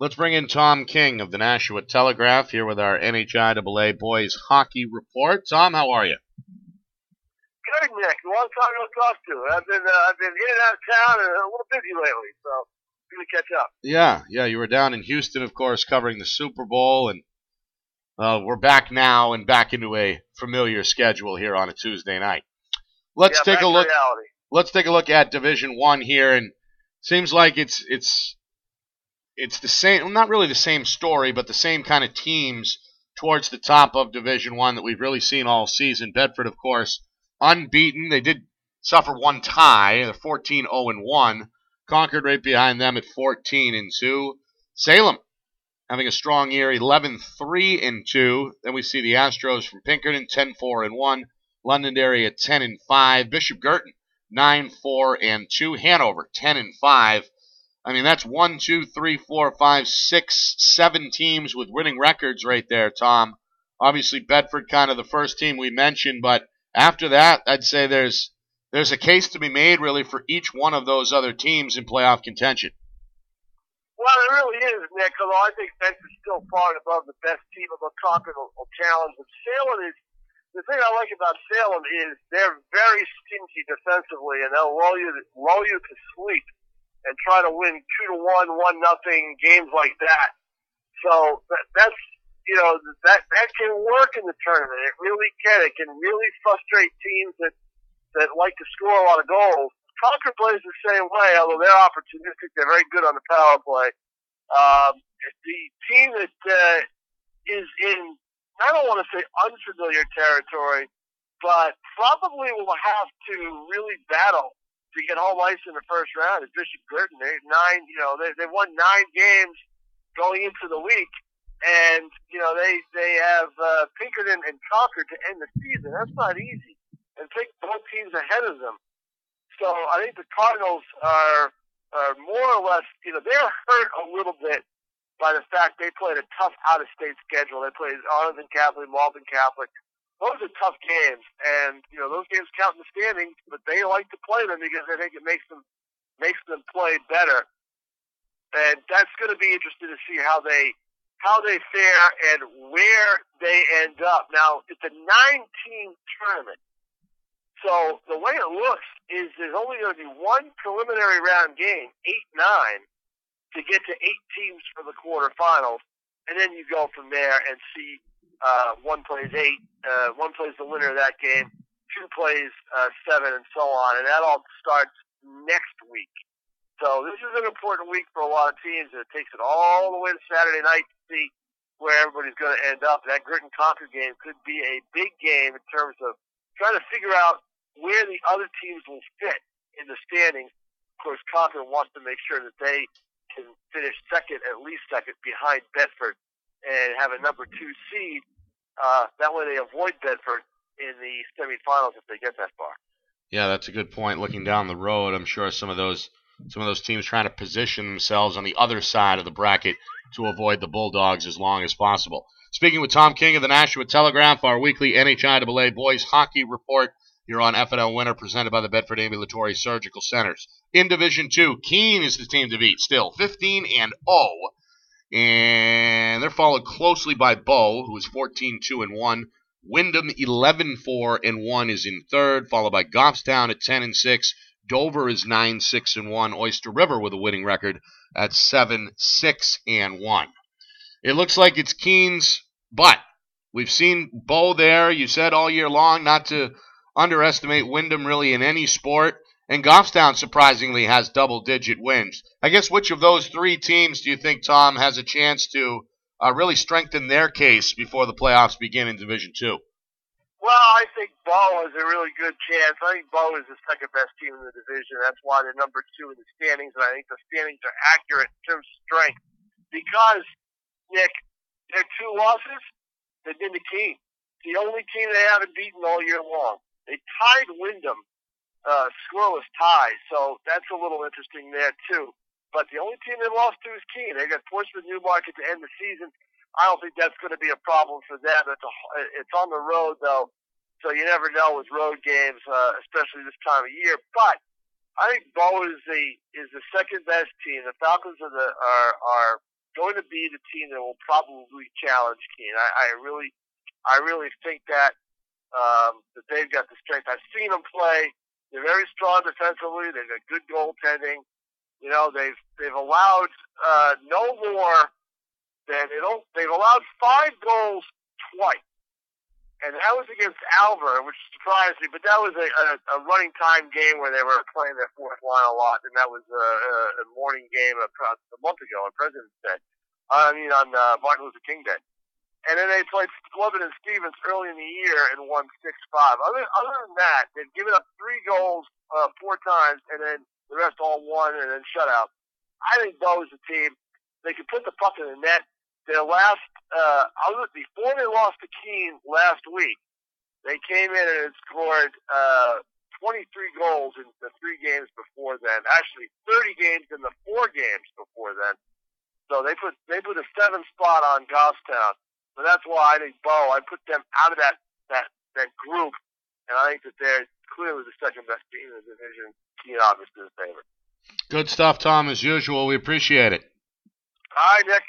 Let's bring in Tom King of the Nashua Telegraph here with our NHIAA boys hockey report. Tom, how are you? Good, Nick. Long time no talk to. I've been uh, I've been in and out of town and a little busy lately, so good to catch up. Yeah, yeah. You were down in Houston, of course, covering the Super Bowl, and uh, we're back now and back into a familiar schedule here on a Tuesday night. Let's yeah, take a look. Let's take a look at Division One here, and seems like it's it's it's the same. Well, not really the same story, but the same kind of teams towards the top of Division One that we've really seen all season. Bedford, of course, unbeaten. They did suffer one tie. They're 14 0 and 1. Concord right behind them at 14 and 2. Salem having a strong year, 11 3 and 2. Then we see the Astros from Pinkerton 10 4 and 1. Londonderry at 10 and 5. Bishop Guertin 9 4 and 2. Hanover 10 and 5. I mean, that's one, two, three, four, five, six, seven teams with winning records right there, Tom. Obviously, Bedford kind of the first team we mentioned, but after that, I'd say there's there's a case to be made really for each one of those other teams in playoff contention. Well, it really is, Nick. Although I think Bedford's still far and above the best team of the Concord will, challenge. But Salem is the thing I like about Salem is they're very stingy defensively, and they'll lull you lull you to sleep and try to win two to one, one nothing games like that. So that, that's you know that that can work in the tournament. It really can. It can really frustrate teams that that like to score a lot of goals. Concord plays the same way, although they're opportunistic. They're very good on the power play. Um, the team that uh, is in, I don't want to say unfamiliar territory, but probably will have to really battle to get home ice in the first round is Bishop Guertin. They nine, you know, they they won nine games going into the week, and you know they they have uh, Pinkerton and Concord to end the season. That's not easy, and take both teams ahead of them. So I think the Cardinals are are more or less, you know, they're hurt a little bit by the fact they played a tough out of state schedule. They played Arlington Catholic, Malden Catholic. Those are tough games, and you know those games count in the standings. But they like to play them because they think it makes them makes them play better. And that's going to be interesting to see how they how they fare and where they end up. Now it's a nine team tournament. So the way it looks is there's only going to be one preliminary round game, eight nine, to get to eight teams for the quarterfinals, and then you go from there and see uh, one plays eight, uh, one plays the winner of that game, two plays uh, seven, and so on, and that all starts next week. So this is an important week for a lot of teams, and it takes it all the way to Saturday night to see where everybody's going to end up. That Guertin Concord game could be a big game in terms of trying to figure out where the other teams will fit in the standings. Of course, Concord wants to make sure that they can finish second, at least second, behind Bedford and have a number two seed. Uh, that way they avoid Bedford in the semifinals if they get that far. Yeah, that's a good point. Looking down the road, I'm sure some of those some of those teams trying to position themselves on the other side of the bracket to avoid the Bulldogs as long as possible. Speaking with Tom King of the Nashua Telegraph, our weekly NHIAA boys hockey report here on FNL Winter, presented by the Bedford Ambulatory Surgical Centers. In Division Two, Keene is the team to beat. Still 15 and 0, and they're followed closely by Bow, who is 14 2 and 1. Windham 11 4 and 1 is in third, followed by Goffstown at 10 and 6. Dover is 9 6 and 1. Oyster River with a winning record at 7 6 and 1. It looks like it's Keene's, but we've seen Bow there. You said all year long not to underestimate Windham really in any sport. And Goffstown surprisingly has double digit wins. I guess which of those three teams do you think, Tom, has a chance to uh, really strengthen their case before the playoffs begin in Division Two? Well, I think Bow has a really good chance. I think Bow is the second best team in the division. That's why they're number two in the standings, and I think the standings are accurate in terms of strength. Because, Nick, their two losses, they've been the Keene. The only team they haven't beaten all year long. They tied Windham, uh, scoreless tie, so that's a little interesting there too. But the only team they lost to is Keene. They got Portsmouth Newmarket to end the season. I don't think that's going to be a problem for them. It's a, it's on the road though, so you never know with road games, uh, especially this time of year. But I think Bow is the is the second best team. The Falcons are the are are going to be the team that will probably challenge Keene. I, I really, I really think that um, that they've got the strength. I've seen them play. They're very strong defensively. They've got good goaltending. You know, they've they've allowed uh, no more than don't. They've allowed five goals twice and that was against Alvirne, which surprised me. But that was a, a, a running time game where they were playing their fourth line a lot, and that was a, a morning game a, a month ago on President's Day. I mean, on uh, Martin Luther King Day. And then they played Glovin and Stevens early in the year and won six five. Other other than that, they've given up three goals uh, four times, and then the rest all won and then shutout. I think Bow is a team. They can put the puck in the net their last, uh, before they lost to Keene last week, they came in and scored, uh, 23 goals in the three games before then. Actually, 30 games in the four games before then. So they put, they put a seven spot on Goffstown. So that's why I think Bow, I put them out of that, that, that group. And I think that they're clearly the second best team in the division. Keene obviously is favorite. Good stuff, Tom, as usual. We appreciate it. All right, Nick.